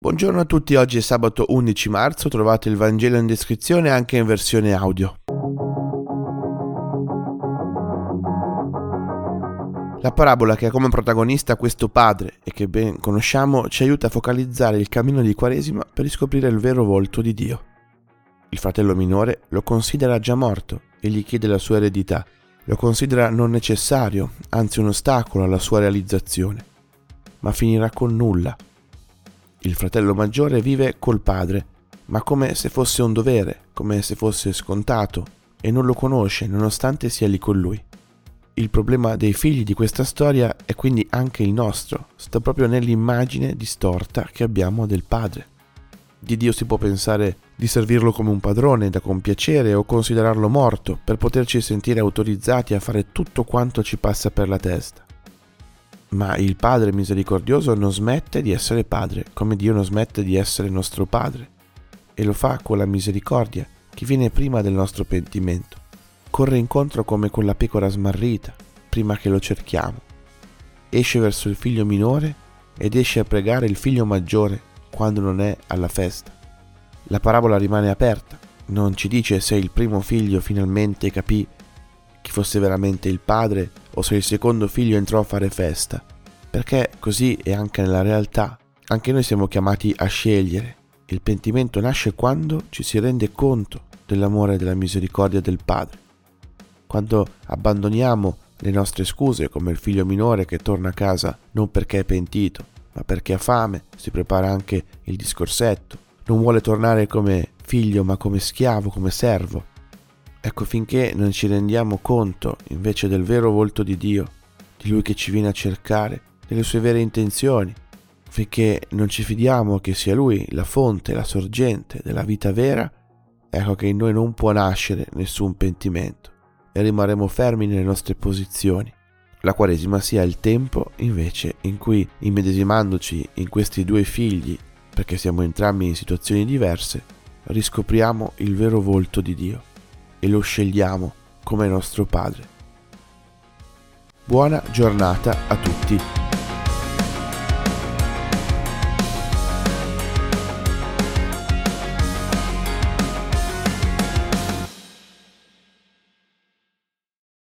Buongiorno a tutti, oggi è sabato 11 marzo, trovate il Vangelo in descrizione anche in versione audio. La parabola che ha come protagonista questo padre e che ben conosciamo ci aiuta a focalizzare il cammino di Quaresima per riscoprire il vero volto di Dio. Il fratello minore lo considera già morto e gli chiede la sua eredità, lo considera non necessario, anzi un ostacolo alla sua realizzazione, ma finirà con nulla il fratello maggiore vive col padre, ma come se fosse un dovere, come se fosse scontato, e non lo conosce nonostante sia lì con lui. Il problema dei figli di questa storia è quindi anche il nostro, sta proprio nell'immagine distorta che abbiamo del padre. Di Dio si può pensare di servirlo come un padrone da compiacere o considerarlo morto per poterci sentire autorizzati a fare tutto quanto ci passa per la testa. Ma il Padre misericordioso non smette di essere Padre, come Dio non smette di essere nostro Padre. E lo fa con la misericordia, che viene prima del nostro pentimento. Corre incontro come con la pecora smarrita, prima che lo cerchiamo. Esce verso il figlio minore ed esce a pregare il figlio maggiore quando non è alla festa. La parabola rimane aperta, non ci dice se il primo figlio finalmente capì chi fosse veramente il padre o se il secondo figlio entrò a fare festa, perché così è anche nella realtà. Anche noi siamo chiamati a scegliere. Il pentimento nasce quando ci si rende conto dell'amore e della misericordia del Padre. Quando abbandoniamo le nostre scuse, come il figlio minore che torna a casa non perché è pentito, ma perché ha fame, si prepara anche il discorsetto, non vuole tornare come figlio ma come schiavo, come servo, Ecco, finché non ci rendiamo conto invece del vero volto di Dio, di Lui che ci viene a cercare, delle sue vere intenzioni, finché non ci fidiamo che sia Lui la fonte, la sorgente della vita vera, ecco che in noi non può nascere nessun pentimento e rimarremo fermi nelle nostre posizioni. La Quaresima sia il tempo invece in cui, immedesimandoci in questi due figli, perché siamo entrambi in situazioni diverse, riscopriamo il vero volto di Dio e lo scegliamo come nostro Padre. Buona giornata a tutti